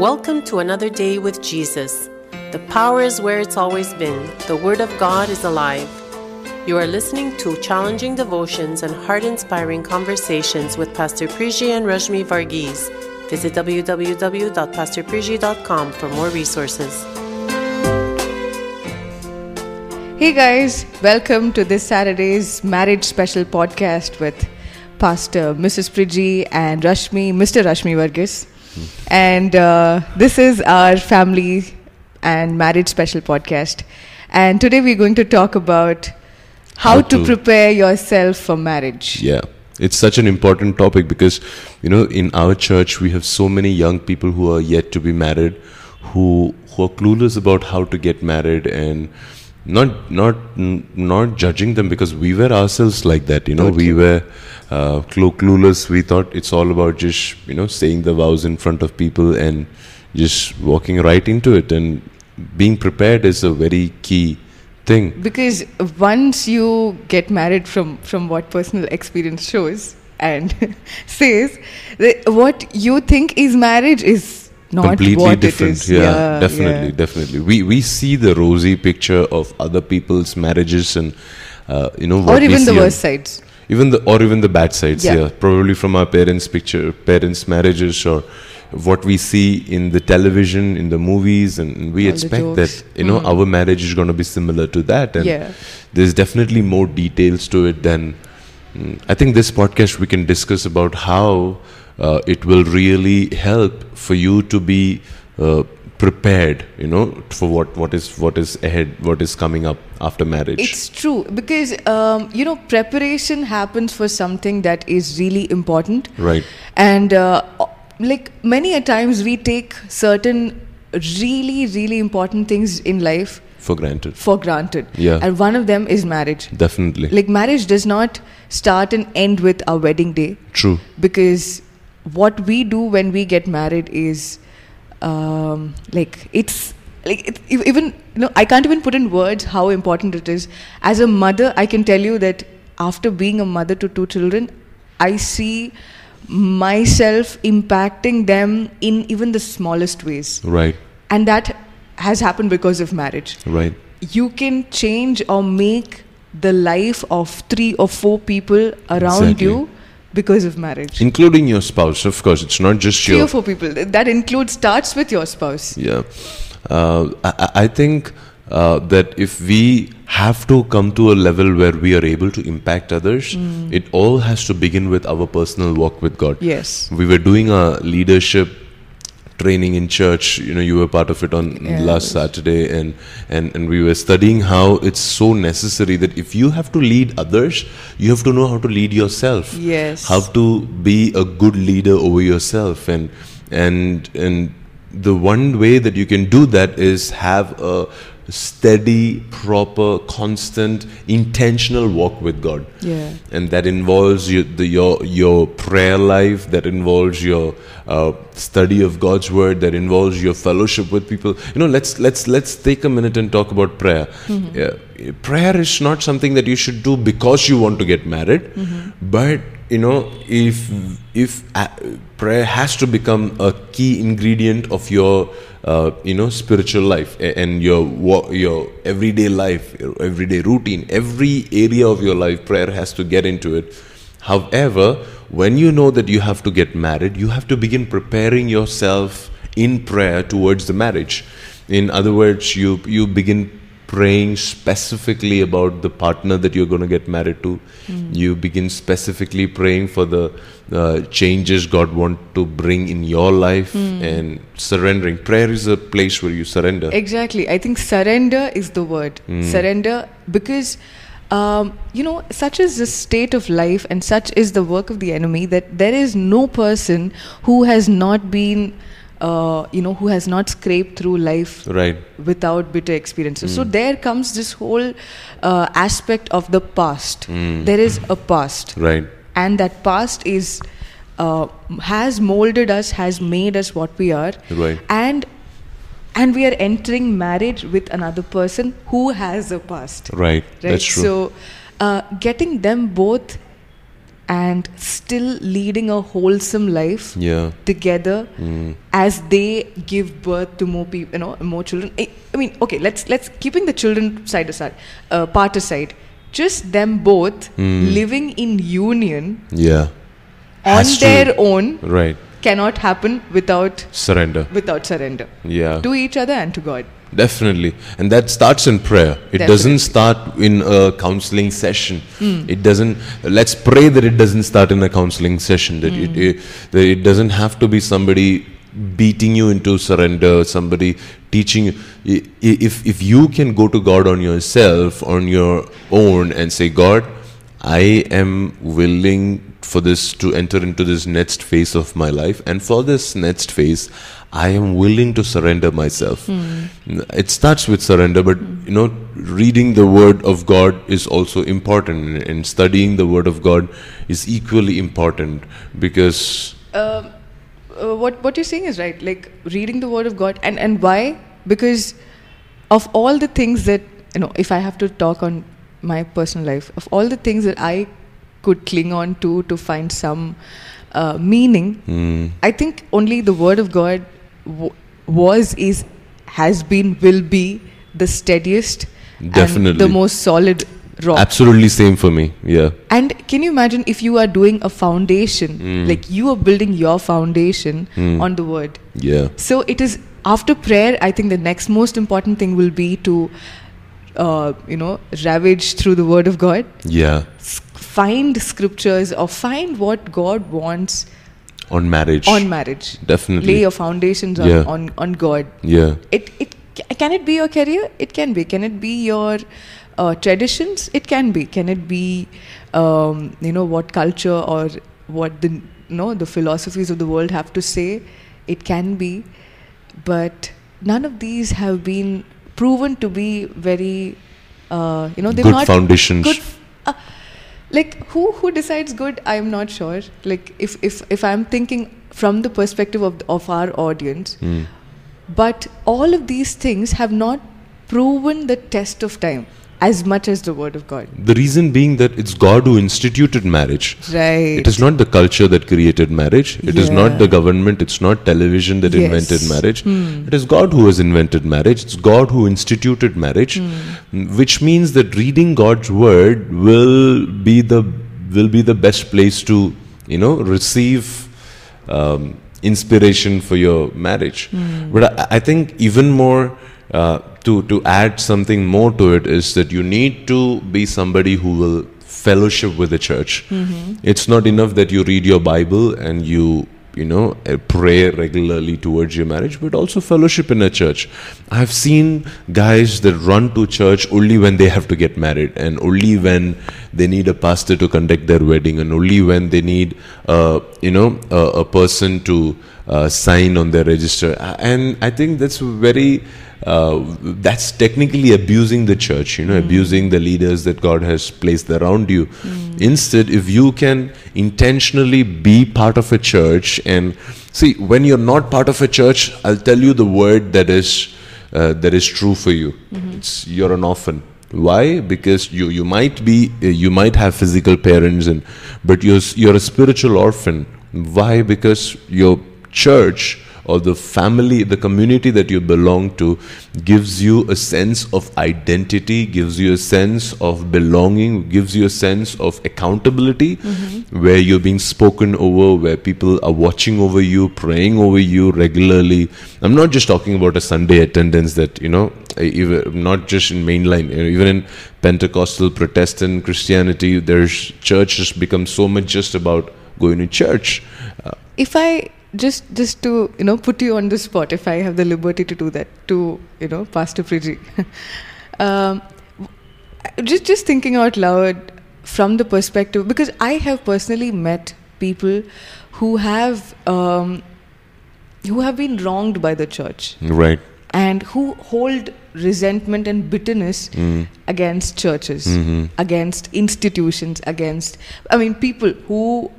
Welcome to another day with Jesus. The power is where it's always been. The Word of God is alive. You are listening to challenging devotions and heart inspiring conversations with Pastor Priji and Rashmi Varghese. Visit www.pastorpriji.com for more resources. Hey guys, welcome to this Saturday's marriage special podcast with Pastor Mrs. Priji and Rashmi, Mr. Rashmi Varghese. And uh, this is our family and marriage special podcast. And today we're going to talk about how, How to, to- prepare yourself for marriage. Yeah. It's such an important topic because, you know, in our church, we have so many young people who are yet to be married, who, who are clueless about how to get married and not, not, not judging them because we were ourselves like that, you know, we were uh, clu- clueless. We thought it's all about just, you know, saying the vows in front of people and just walking right into it. And being prepared is a very key thing. Because once you get married, from, from what personal experience shows and says, what you think is marriage is not completely what different. it is. Yeah, definitely, yeah. definitely. We we see the rosy picture of other people's marriages and uh, you know what Or even the worst sides. Even the or even the bad sides. Yeah. Yeah. probably from our parents' picture, parents' marriages, or what we see in the television, in the movies, and, we All expect that you know our marriage is going to be similar to that. And Yeah. there's definitely more details to it than. Mm, I think this podcast we can discuss about how uh, it will really help for you to be uh, prepared, you know, for what, what is what is ahead, what is coming up after marriage. It's true because um, you know preparation happens for something that is really important, right. and uh, like many a times we take certain really really important things in life For granted. for granted. Yeah. and one of them is marriage. Definitely. Like marriage does not start and end with our wedding day True. because what we do when we get married is um, like it's like it, even you know I can't even put in words how important it is. As a mother, I can tell you that after being a mother to two children, I see myself impacting them in even the smallest ways, Right. and that has happened because of marriage Right. you can change or make the life of three or four people around Exactly. you because of marriage. Including your spouse, of course. It's not just three your or four people. That includes starts with your spouse. Yeah. Uh, I, I- think uh, that if we have to come to a level where we are able to impact others, it all has to begin with our personal walk with God. Yes. We were doing a leadership training in church. You know you were part of it on Yeah, last saturday and, and and we were studying how it's so necessary that if you have to lead others you have to know how to lead yourself. Yes. how to be a good leader over yourself. And and and the one way that you can do that is have a steady proper constant intentional walk with god. Yeah. and that involves you, the, your your prayer life that involves your uh, study of god's word that involves your fellowship with people. You know let's let's let's take a minute and talk about prayer. Yeah, prayer is not something that you should do because you want to get married but you know if if uh, prayer has to become a key ingredient of your uh, you know spiritual life and your your everyday life your everyday routine every area of your life prayer has to get into it. However when you know that you have to get married you have to begin preparing yourself in prayer towards the marriage. In other words you you begin praying specifically about the partner that you're going to get married to. You begin specifically praying for the uh, changes God want to bring in your life and surrendering. Prayer is a place where you surrender. Exactly. I think surrender is the word. Surrender because um, you know, such is the state of life and such is the work of the enemy that there is no person who has not been, uh, you know, who has not scraped through life Right. without bitter experiences. So there comes this whole uh, aspect of the past. There is a past, Right. and that past is uh, has molded us, has made us what we are, Right. and and we are entering marriage with another person who has a past. Right. Right. That's true. So, uh, getting them both and still leading a wholesome life Yeah. together Mm. as they give birth to more people, you know, more children. I, I mean, okay, let's let's keeping the children side aside, uh, part aside. Just them both Mm. living in union Yeah. on their own Right. cannot happen without Surrender. without surrender Yeah. to each other and to God. Definitely. And that starts in prayer. It doesn't start in a counseling session. It doesn't, let's pray that it doesn't start in a counseling session. That, it, hmm. it, that it doesn't have to be somebody beating you into surrender, somebody teaching you. If, if you can go to God on yourself, on your own, and say, God, I am willing for this to enter into this next phase of my life, and for this next phase, I am willing to surrender myself. Hmm. It starts with surrender, but hmm. you know, reading the Word of God is also important, and studying the Word of God is equally important because um, uh, what what you're saying is right. Like reading the Word of God, and and why? Because of all the things that you know, if I have to talk on my personal life, of all the things that I could cling on to to find some uh, meaning, mm, I think only the Word of God w- was, is, has been, will be the steadiest, and Definitely. the most solid rock. absolutely same for me. Yeah, And can you imagine if you are doing a foundation, Mm. like you are building your foundation Mm. on the Word. yeah, So it is after prayer. I think the next most important thing will be to, uh, you know, ravage through the Word of God, yeah. Find scriptures or find what God wants On marriage, on marriage. definitely. Lay your foundations on, Yeah. on, on God. yeah, It, it can it be your career? It can be. Can it be your uh, traditions? It can be. Can it be, um, you know, what culture or what the you know the philosophies of the world have to say? It can be, but none of these have been proven to be very, uh, you know, they're good not foundations. good. Uh, like who who decides good? I am not sure. Like if if if I'm thinking from the perspective of of our audience, Mm. but all of these things have not proven the test of time as much as the word of God. The reason being that it's God who instituted marriage. Right. It is not the culture that created marriage. It is not the government. It's not television that Yes. invented marriage. Hmm. It is God who has invented marriage. It's God who instituted marriage, Hmm. Mm, which means that reading God's word will be the will be the best place to you know receive um, inspiration for your marriage. But I, I think even more. Uh, to to add something more to it is that you need to be somebody who will fellowship with the church. It's not enough that you read your Bible and you you know uh, pray regularly towards your marriage, but also fellowship in a church. I've seen guys that run to church only when they have to get married, and only when they need a pastor to conduct their wedding, and only when they need uh, you know a, a person to uh, sign on their register. And I think that's very uh, that's technically abusing the church, you know, abusing the leaders that God has placed around you. Instead, if you can intentionally be part of a church and see, when you're not part of a church, I'll tell you the word that is uh, that is true for you. It's you're an orphan. Why? Because you you might be uh, you might have physical parents and but you're you're a spiritual orphan. Why? Because your church or the family, the community that you belong to gives you a sense of identity, gives you a sense of belonging, gives you a sense of accountability where you're being spoken over, where people are watching over you, praying over you regularly. I'm not just talking about a Sunday attendance that, you know, even, not just in mainline, you know, even in Pentecostal, Protestant Christianity, there's church has become so much just about going to church. Uh, if I just just to you know put you on the spot, if I have the liberty to do that to you know Pastor Priji, um, just just thinking out loud from the perspective because I have personally met people who have um, who have been wronged by the church right. and who hold resentment and bitterness Mm. against churches, Mhm. against institutions, against, I mean, people who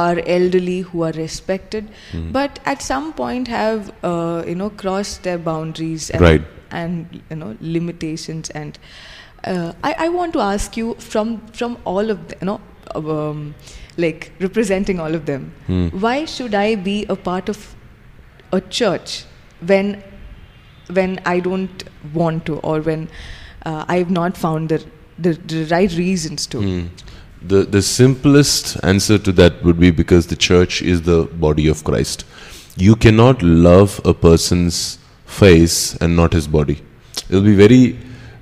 are elderly, who are respected, Mm. but at some point have, uh, you know, crossed their boundaries and, Right. and you know, limitations. And uh, I, I want to ask you from, from all of the, you know, um, like representing all of them. Hmm. Why should I be a part of a church when when I don't want to or when uh, I have not found the, the the right reasons to? Mm. The the simplest answer to that would be because the church is the body of Christ. You cannot love a person's face and not his body. It'll be very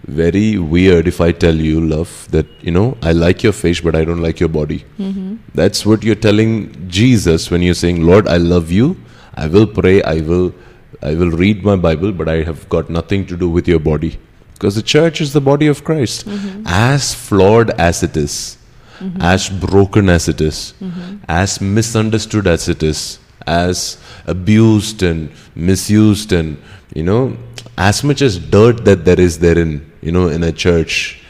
very weird if I tell you, love, that you know I like your face but I don't like your body. Mm-hmm. That's what you're telling Jesus when you're saying, Lord, I love you. I will pray. I will I will read my Bible, but I have got nothing to do with your body. Because the church is the body of Christ. Mm-hmm. As flawed as it is, Mm-hmm. as broken as it is, mm-hmm. as misunderstood as it is, as abused and misused, and you know, as much as dirt that there is therein, you know, in a church,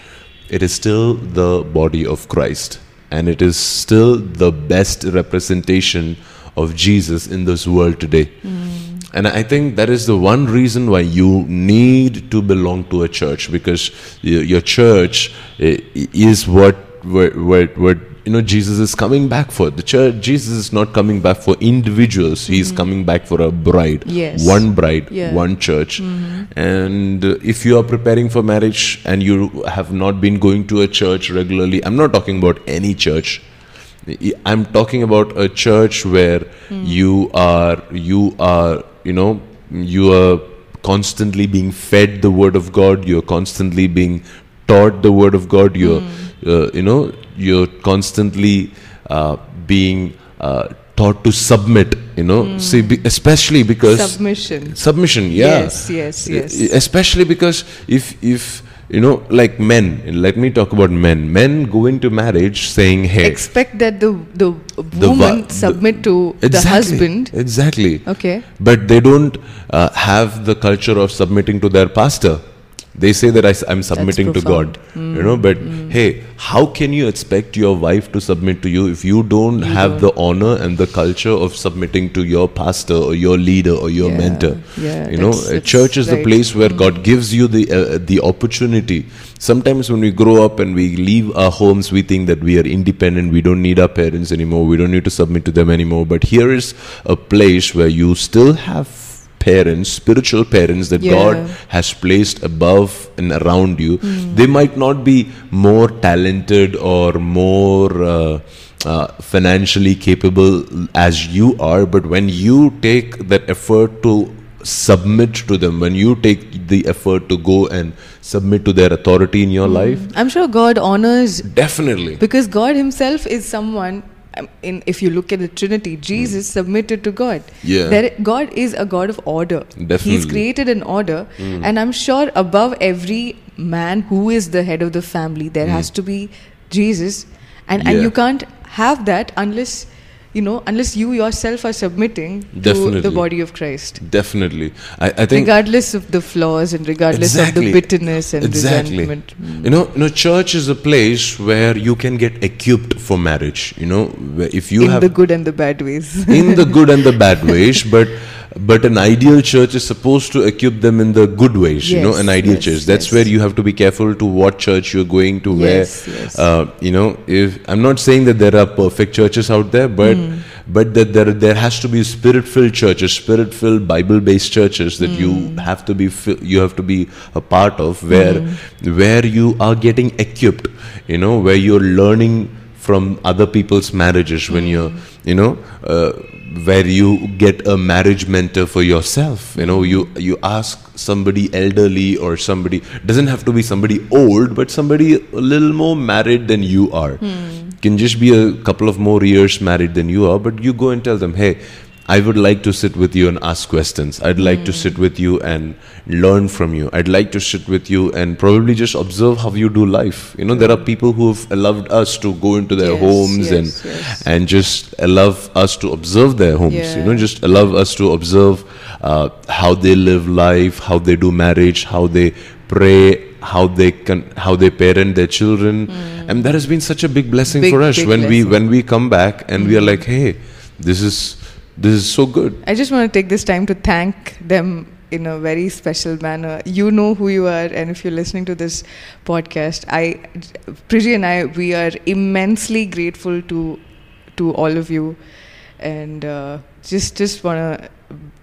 it is still the body of Christ. And it is still the best representation of Jesus in this world today. Mm. And I think that is the one reason why you need to belong to a church because your church eh, is what, what, what, what you know Jesus is coming back for. The church, Jesus is not coming back for individuals. He is mm-hmm. coming back for a bride, Yes. one bride, Yeah. one church. Mm-hmm. And uh, if you are preparing for marriage and you have not been going to a church regularly, I'm not talking about any church. I'm talking about a church where mm. you are, you are, you know, you are constantly being fed the word of God. You're constantly being taught the word of God. You're, mm. Uh, you know, you're constantly uh, being uh, taught to submit. You know, see, be, especially because Submission. submission yeah Yes, yes, yes. Especially because if if you know like men let me talk about men men go into marriage saying hey Expect that the the woman the- submit to the husband. exactly Okay. but they don't uh, have the culture of submitting to their pastor they say that I, am submitting to god profound. you know mm, but mm. hey how can you expect your wife to submit to you if you don't have the honor and the culture of submitting to your pastor or your leader or your Yeah, mentor? yeah, you know that's- a that's church is the place where mm. god gives you the uh, uh, the opportunity. Sometimes when we grow up and we leave our homes we think that we are independent we don't need our parents anymore we don't need to submit to them anymore. But here is a place where you still have parents spiritual parents that god has placed above and around you Hmm. they might not be more talented or more uh, uh, financially capable as you are but when you take that effort to submit to them when you take the effort to go and submit to their authority in your life I'm sure God honors definitely because God Himself is someone. Um, In, if you look at the Trinity, Jesus submitted to God. Yeah. There, God is a God of order. Definitely. He's created an order, and I'm sure above every man who is the head of the family, there has to be Jesus, and and Hmm. You can't have that unless you know unless you yourself are submitting to the body of Christ. definitely i, I think regardless of the flaws and regardless of the bitterness and exactly. resentment. You know, you know, church is a place where you can get equipped for marriage. You know, if you in have the good and the bad ways. in the good and the bad ways, but but an ideal church is supposed to equip them in the good ways. you know, an ideal yes, church. That's yes. where you have to be careful to what church you're going to. Yes, where yes. uh, you know, if I'm not saying that there are perfect churches out there, but Hmm. but that there there has to be spirit-filled churches, spirit-filled Bible-based churches that you Hmm. have to be you have to be a part of, where Hmm. where you are getting equipped. You know, where you're learning from other people's marriages when you're you know uh, where you get a marriage mentor for yourself. You know you you ask somebody elderly or somebody doesn't have to be somebody old but somebody a little more married than you are. Hmm. Can just be a couple of more years married than you are but you go and tell them hey I would like to sit with you and ask questions. I'd like to sit with you and learn from you. I'd like to sit with you and probably just observe how you do life. You know, there are people who have allowed us to go into their Yes, homes and yes, yes. and just allow us to observe their homes. You know, just allow us to observe uh, how they live life, how they do marriage, how they pray, how they can, how they parent their children, and that has been such a big blessing Hmm. Big, for us when we when we come back and we are like, hey, this is this is so good. I just want to take this time to thank them in a very special manner. You know who you are, and if you're listening to this podcast, I, Priji and I, we are immensely grateful to to all of you, and uh, just just wanna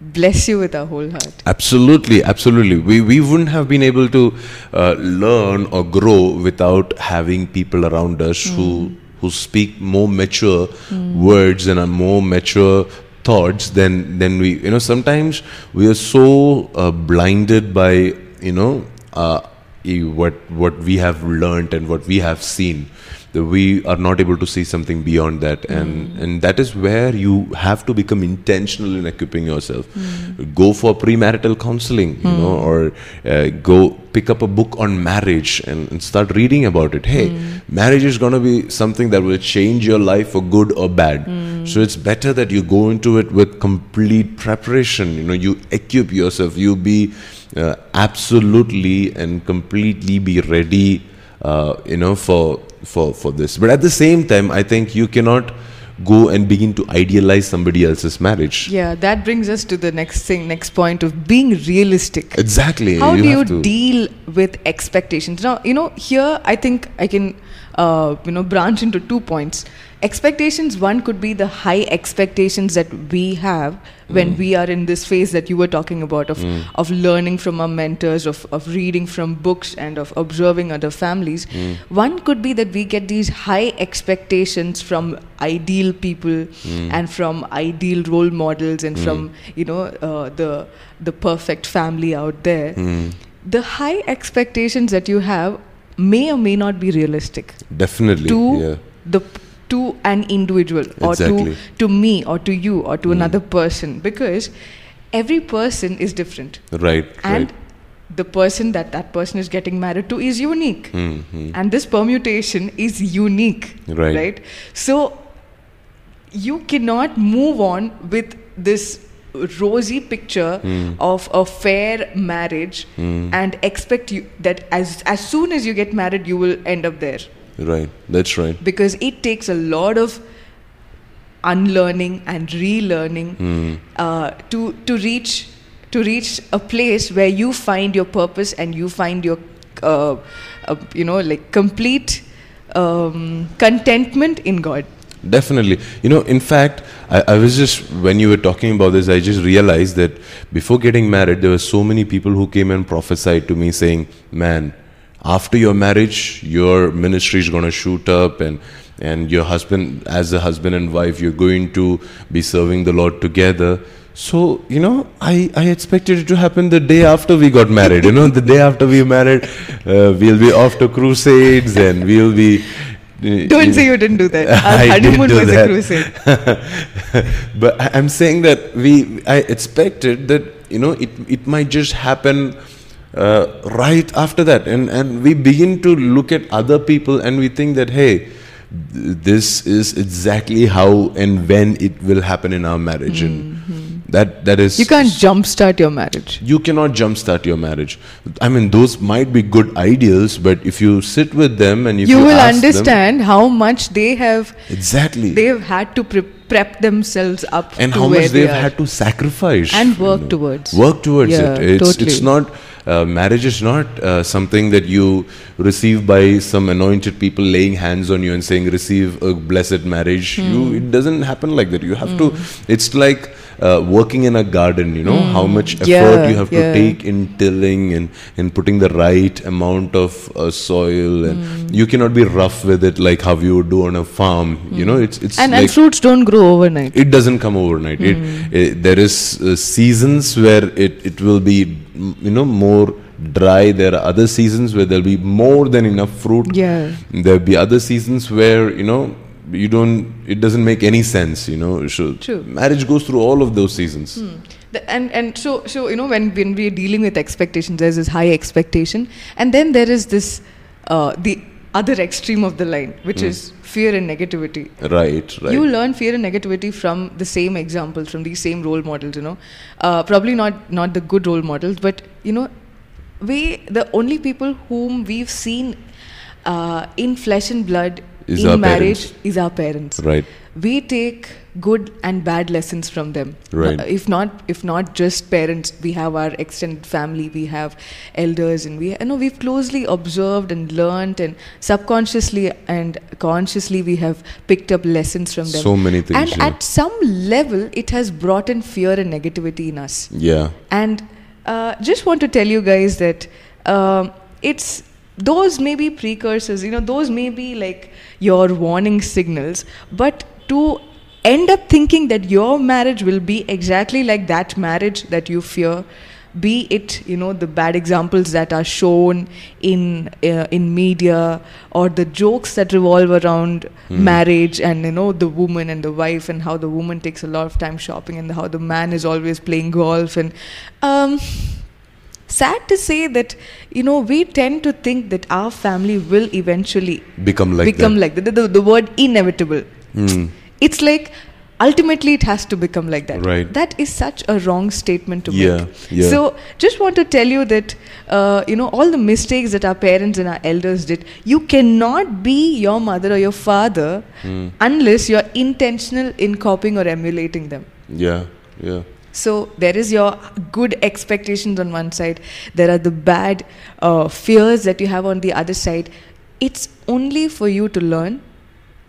bless you with our whole heart. Absolutely, absolutely. We, we wouldn't have been able to uh, learn or grow without having people around us who who speak more mature words and are more mature thoughts then then we. You know, sometimes we are so uh, blinded by you know uh, what what we have learned and what we have seen we are not able to see something beyond that. And hmm. and that is where you have to become intentional in equipping yourself. Hmm. Go for premarital counseling you know hmm. or uh, go pick up a book on marriage and, and start reading about it. Hey marriage is going to be something that will change your life for good or bad. So it's better that you go into it with complete preparation. You know you equip yourself. You be uh, absolutely and completely be ready uh, you know for for for this but at the same time i think you cannot go and begin to idealize somebody else's marriage Yeah, that brings us to the next thing, next point of being realistic. exactly How do you deal with expectations? Now, you know, here I think I can, uh, you know, branch into two points. Expectations, one could be the high expectations that we have when mm. we are in this phase that you were talking about of, mm. of learning from our mentors, of, of reading from books, and of observing other families. Mm. One could be that we get these high expectations from ideal people and from ideal role models and from, you know, uh, the, the perfect family out there. The high expectations that you have may or may not be realistic. Definitely to yeah. the to an individual or Exactly. to to me or to you or to another person. Because every person is different. Right and right. the person that that person is getting married to is unique. Mhm. and this permutation is unique Right. right? So you cannot move on with this rosy picture Hmm. of a fair marriage and expect you that as as soon as you get married you will end up there right that's right because it takes a lot of unlearning and relearning Hmm. uh, to to reach to reach a place where you find your purpose and you find your uh, uh, you know like complete um, contentment in God. Definitely. You know, in fact, I, I was just, when you were talking about this, I just realized that before getting married, there were so many people who came and prophesied to me saying, man, after your marriage, your ministry is going to shoot up and and your husband, as a husband and wife, you're going to be serving the Lord together. So, you know, I, I expected it to happen the day after we got married. You know, the day after we married, uh, we'll be off to crusades and we'll be. Don't say you didn't do that. Our honeymoon do was that. a crusade. but I'm saying that we, I expected that you know it it might just happen uh, right after that, and and we begin to look at other people and we think that hey, this is exactly how and when it will happen in our marriage, and that that is You can't jumpstart your marriage. you cannot jumpstart your marriage. I mean, those might be good ideals, but if you sit with them and if You you, will ask them- understand how much they have exactly they have had to pre- prep themselves up and to how much they they've are. had to sacrifice And you work know. towards. work towards Yeah, it it's totally. it's not uh, marriage is not uh, something that you receive by some anointed people laying hands on you and saying receive a blessed marriage Hmm. you it doesn't happen like that you have to it's like uh, working in a garden you know how much effort. Yeah, you have yeah. to take in tilling and in putting the right amount of uh, soil and Hmm. you cannot be rough with it like how you would do on a farm you know it's it's and, like and fruits don't grow overnight. it doesn't come overnight it, Hmm. it there is uh, seasons where it, it will be mm, you know more dry there are other seasons where there'll be more than enough fruit Yeah. there'll be other seasons where you know you don't it doesn't make any sense you know so True. marriage goes through all of those seasons The- and and so so you know when when we're dealing with expectations, there's this high expectation, and then there is this uh, the other extreme of the line, which is fear and negativity. right right You learn fear and negativity from the same examples, from these same role models. You know, uh, probably not not the good role models, but you know, we the only people whom we've seen uh, in flesh and blood Is in our marriage parents. is our parents. right We take good and bad lessons from them. Right. Uh, if not, if not just parents, we have our extended family, we have elders, and we you know we've closely observed and learned, and subconsciously and consciously we have picked up lessons from them. So many things, And yeah. at some level, it has brought in fear and negativity in us. Yeah. And uh, just want to tell you guys that um, it's those may be precursors, you know, those may be like your warning signals, but to end up thinking that your marriage will be exactly like that marriage that you fear be it you know the bad examples that are shown in uh, in media or the jokes that revolve around marriage and you know the woman and the wife and how the woman takes a lot of time shopping and how the man is always playing golf and um, sad to say that you know we tend to think that our family will eventually Become like become that. like the, the, the word inevitable Hmm. it's like ultimately it has to become like that Right. that is such a wrong statement to Yeah, make yeah. so just want to tell you that uh, you know all the mistakes that our parents and our elders did you cannot be your mother or your father Hmm. unless you're intentional in copying or emulating them Yeah. Yeah. So there is your good expectations on one side. There are the bad uh, fears that you have on the other side. It's only for you to learn,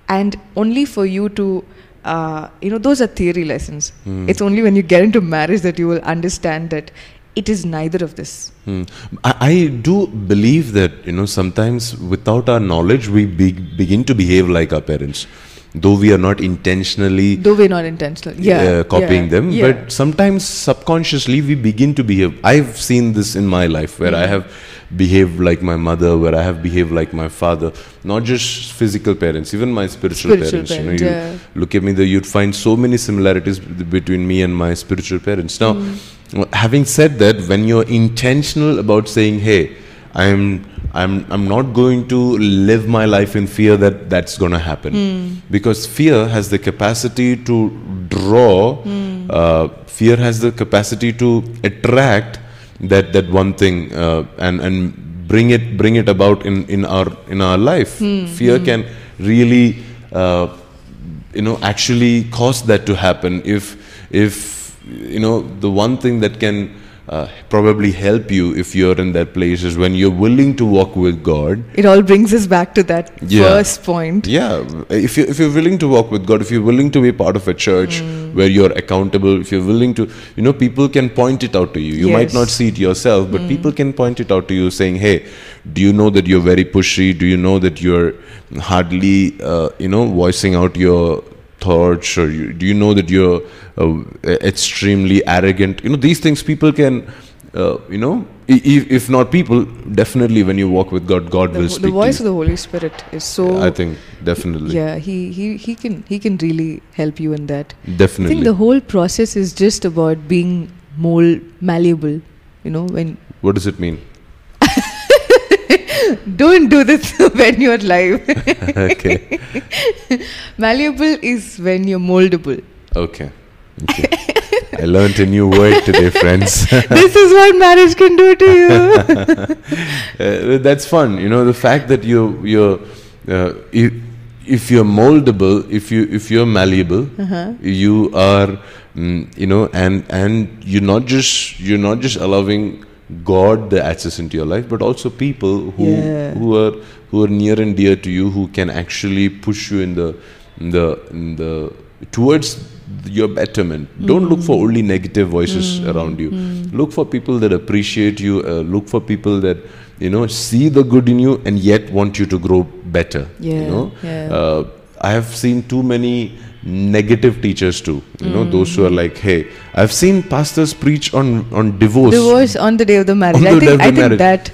and only for you to, uh, you know, those are theory lessons. Hmm. It's only when you get into marriage that you will understand that it is neither of this. Hmm. I, I do believe that you know sometimes without our knowledge we be, begin to behave like our parents, though we are not intentionally Though we're not intentional. Yeah. uh, copying yeah, them, yeah. but sometimes subconsciously we begin to behave. I've seen this in my life where I have behaved like my mother, where I have behaved like my father. Not just physical parents, even my spiritual, Spiritual parents. you know, parents, you yeah. look at me, there you'd find so many similarities b- between me and my spiritual parents. Now, Hmm. having said that, when you're intentional about saying, "Hey," I'm I'm I'm not going to live my life in fear that that's going to happen because fear has the capacity to draw uh, fear has the capacity to attract that that one thing uh, and and bring it bring it about in in our in our life. Fear can really uh, you know actually cause that to happen. If if you know the one thing that can uh, probably help you if you're in that place is when you're willing to walk with God It all brings us back to that Yeah. first point. yeah, if you if you're willing to walk with God, if you're willing to be part of a church Hmm. where you're accountable, if you're willing to, you know, people can point it out to you. You might Yes. Hmm. not see it yourself, but people can point it out to you, saying, "Hey, do you know that you're very pushy? Do you know that you're hardly, uh, you know, voicing out your thoughts, or you, do you know that you're uh, extremely arrogant? You know, these things people can." Uh, you know, if, if not people, definitely when you walk with God, God The, will the voice to of the Holy Spirit is so. I think definitely. yeah, he, he, he can he can really help you in that. definitely I think the whole process is just about being mold malleable. You know, when what does it mean? Don't do this when you're live. okay. malleable is when you're moldable. Okay. Okay. I learned a new word today, friends. this is what marriage can do to you. Uh, that's fun. You know, the fact that you you're uh, if, if you're moldable, if you if you're malleable, Uh-huh. you are mm, you know, and and you're not just you're not just allowing God the access into your life, but also people who Yeah. who are who are near and dear to you, who can actually push you in the in the in the towards your betterment. Don't look for only negative voices around you. Look for people that appreciate you. Uh, look for people that you know see the good in you and yet want you to grow better. Yeah, You know, yeah. uh, I have seen too many negative teachers too. You know, those who are like, hey, I've seen pastors preach on on divorce. Divorce on the day of the marriage. I think I think marriage. that.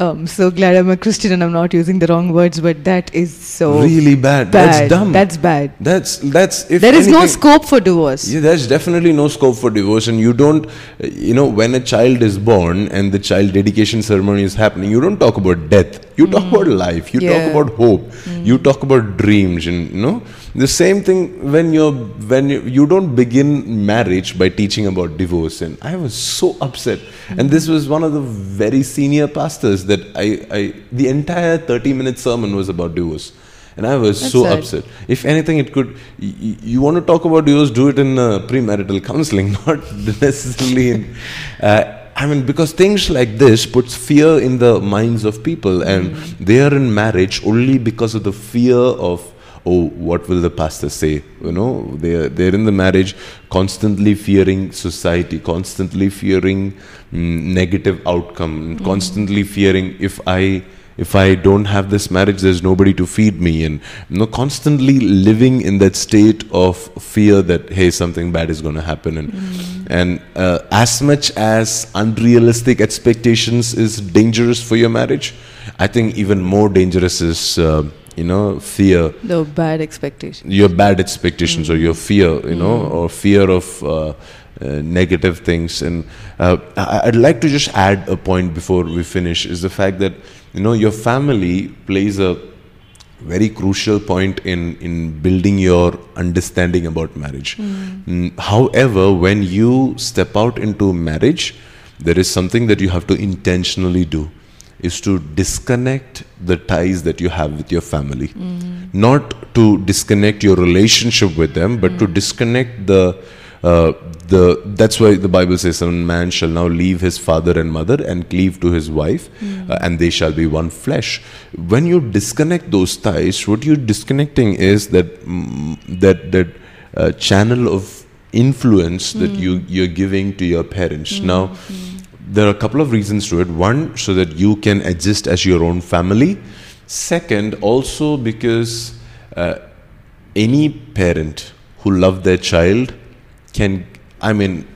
Um, so glad I'm a Christian and I'm not using the wrong words, but that is so Really bad. bad. That's dumb. That's bad. That's that's if There is no scope for divorce. Yeah, there's definitely no scope for divorce, and you don't, you know, when a child is born and the child dedication ceremony is happening, you don't talk about death. You talk about life. You talk about hope. You talk about dreams, and you know, the same thing when you're when you, you don't begin marriage by teaching about divorce. And I was so upset, and this was one of the very senior pastors that I, I the entire 30 minute sermon was about divorce. and I was That's so sad. upset. If anything, it could. Y- you want to talk about divorce, Do it in uh, premarital counseling, not necessarily in. Uh, I mean, because things like this puts fear in the minds of people, and they are in marriage only because of the fear of oh, what will the pastor say? You know, they are, they're in the marriage constantly fearing society, constantly fearing mm, negative outcome, constantly fearing if I if I don't have this marriage, there's nobody to feed me, and you know, constantly living in that state of fear that hey, something bad is going to happen, and and uh, as much as unrealistic expectations is dangerous for your marriage, I think even more dangerous is uh, you know fear. The bad expectations. Your bad expectations or your fear, you know, or fear of uh, uh, negative things. And uh, I'd like to just add a point before we finish is the fact that you know your family plays a very crucial point in in building your understanding about marriage. Mm, however, when you step out into marriage, there is something that you have to intentionally do is to disconnect the ties that you have with your family. Not to disconnect your relationship with them but to disconnect the uh, the that's why the bible says a man shall now leave his father and mother and cleave to his wife uh, and they shall be one flesh. When you disconnect those ties what you're disconnecting is that mm, that that uh, channel of influence that you you're giving to your parents. Now there are a couple of reasons to it. One, so that you can exist as your own family. Second, also because uh, any parent who love their child can, I mean,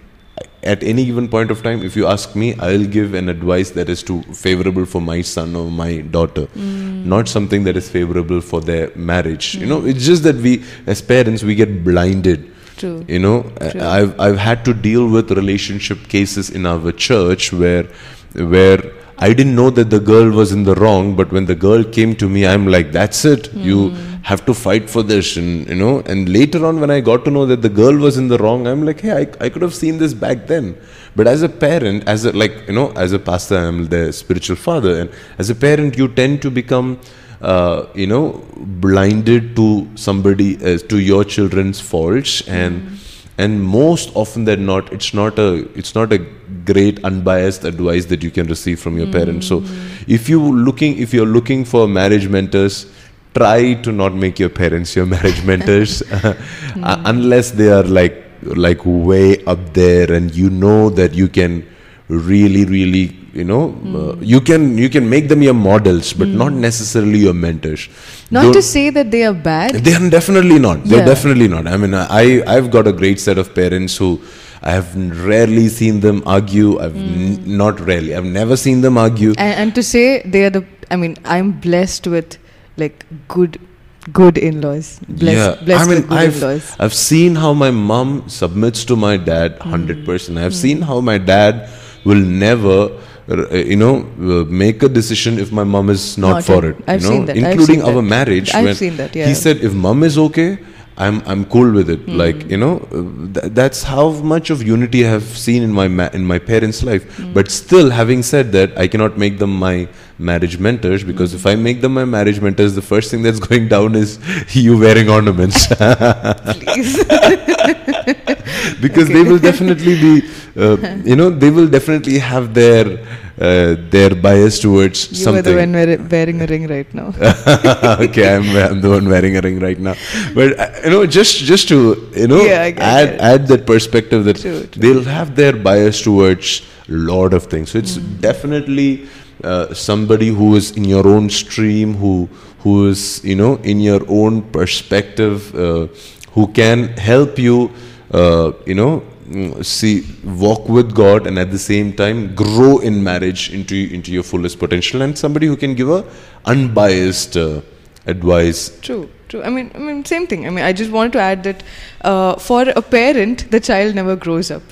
at any given point of time, if you ask me, I'll give an advice that is too favorable for my son or my daughter, not something that is favorable for their marriage. You know, it's just that we, as parents, we get blinded True. you know True. I- i've i've had to deal with relationship cases in our church where where i didn't know that the girl was in the wrong but when the girl came to me i'm like that's it you hmm. have to fight for this and you know and later on when i got to know that the girl was in the wrong i'm like hey i, I could have seen this back then but as a parent as a like you know as a pastor i'm the spiritual father and as a parent you tend to become uh, you know blinded to somebody uh, to your children's faults and and most often than not it's not a it's not a great unbiased advice that you can receive from your parents. So if you looking if you're looking for marriage mentors try to not make your parents your marriage mentors. Uh, unless they are like like way up there and you know that you can really really you know uh, you can you can make them your models but hmm. not necessarily your mentors. Not Don't- to say that they are bad. they are definitely not. They're Yeah. definitely not. I mean i i've got a great set of parents who i have rarely seen them argue. I've n- hmm. not rarely. I've never seen them argue. And, and to say they are the i mean i'm blessed with like good good in-laws. Blessed, yeah, blessed I mean, I've, in-laws. I've seen how my mom submits to my dad 100%. I've hmm. seen how my dad will never, you know, uh, make a decision if my mom is not, Not for it. I've you know, seen that, including our that. marriage. I've seen that, He said, if mom is okay, I'm I'm cool with it. Like you know, uh, th- that's how much of unity I have seen in my ma- in my parents' life. But still, having said that, I cannot make them my marriage mentors because if I make them my marriage mentors, the first thing that's going down is you wearing ornaments. please because they will definitely be, uh, you know, they will definitely have their uh, their bias towards you are the one wearing a ring right now okay, I'm, I'm the one wearing a ring right now. But uh, you know, just just to you know Yeah, add add that perspective that True, true. they'll have their bias towards a lot of things. So it's Mm. definitely uh, somebody who is in your own stream, who who is you know in your own perspective, uh, who can help you, uh, you know. mm, See, walk with God, and at the same time grow in marriage into into your fullest potential, and somebody who can give a unbiased uh, advice. True, true. I mean, I mean, same thing. I mean, I just wanted to add that uh, for a parent, the child never grows up.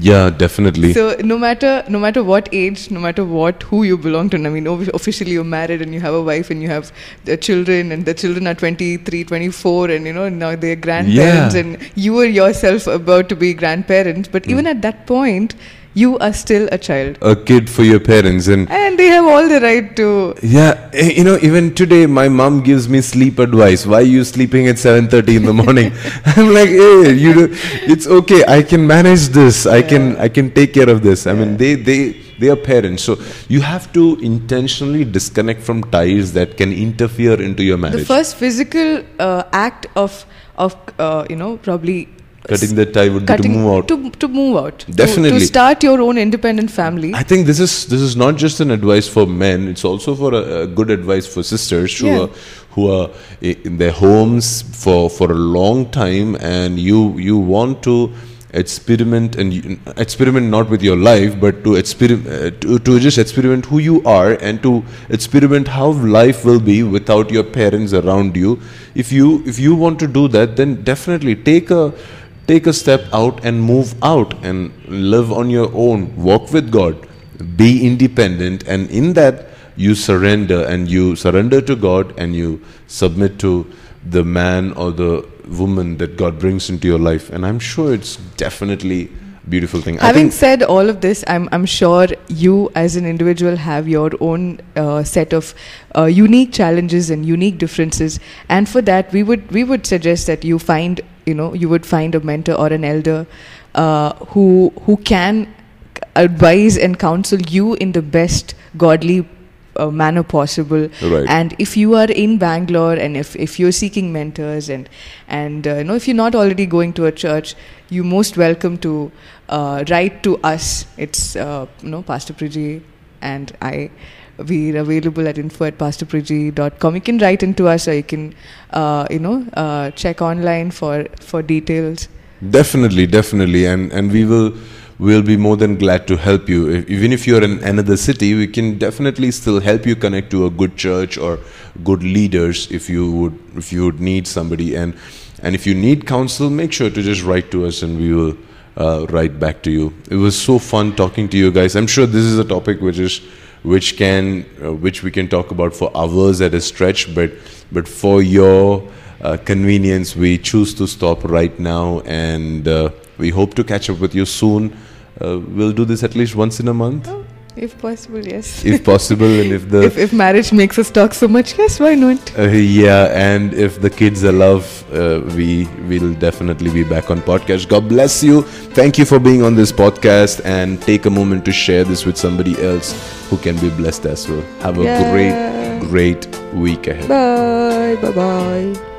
Yeah, definitely. So no matter no matter what age, no matter what who you belong to, I mean, officially you're married and you have a wife and you have the children, and the children are 23, 24, and you know now they're grandparents, Yeah. and you are yourself about to be grandparents. But Hmm. even at that point, you are still a child. a kid for your parents and And they have all the right to. yeah eh, you know even today my mom gives me sleep advice. Why are you sleeping at 7:30 in the morning? I'm like hey you do, it's okay. I can manage this. I can i can take care of this. I mean they they they are parents. So you have to intentionally disconnect from ties that can interfere into your marriage. The first physical uh, act of, of uh, you know, probably. Cutting the tie would be to cutting move out To, to move out. Definitely. To, start your own independent family. I think this is this is not just an advice for men; it's also for a, a good advice for sisters who Yeah. are who are in their homes for for a long time, and you you want to experiment and you, experiment not with your life, but to experiment uh, to, to just experiment who you are and to experiment how life will be without your parents around you. If you if you want to do that, then definitely take a take a step out and move out and live on your own walk with god be independent and in that you surrender and you surrender to god and you submit to the man or the woman that god brings into your life. And i'm sure it's definitely beautiful thing Having think- said all of this, I'm, I'm sure you as an individual have your own uh, set of uh, unique challenges and unique differences. And for that, we would we would suggest that you find you know you would find a mentor or an elder uh, who who can advise and counsel you in the best godly uh, manner possible Right. and if you are in bangalore and if, if you're seeking mentors and and uh, you know if you're not already going to a church you're most welcome to uh, write to us. It's uh, you know pastor priji and i. We're available at info at pastorpriji.com you can write into us or you can uh, you know uh, check online for for details. Definitely, definitely, and and we will we'll be more than glad to help you. If, even if you're in another city, we can definitely still help you connect to a good church or good leaders if you would if you would need somebody. And and if you need counsel, make sure to just write to us and we will uh, write back to you. It was so fun talking to you guys. I'm sure this is a topic which is which can uh, which we can talk about for hours at a stretch, but but for your uh, convenience, we choose to stop right now, and uh, we hope to catch up with you soon. Uh, we'll do this at least once in a month, if possible yes if possible, and if the if, if marriage makes us talk so much yes why not uh, yeah, and if the kids allow, uh, we will definitely be back on podcast. God bless you. Thank you for being on this podcast, and take a moment to share this with somebody else who can be blessed as well. Have a Yeah. great, great week ahead. bye bye bye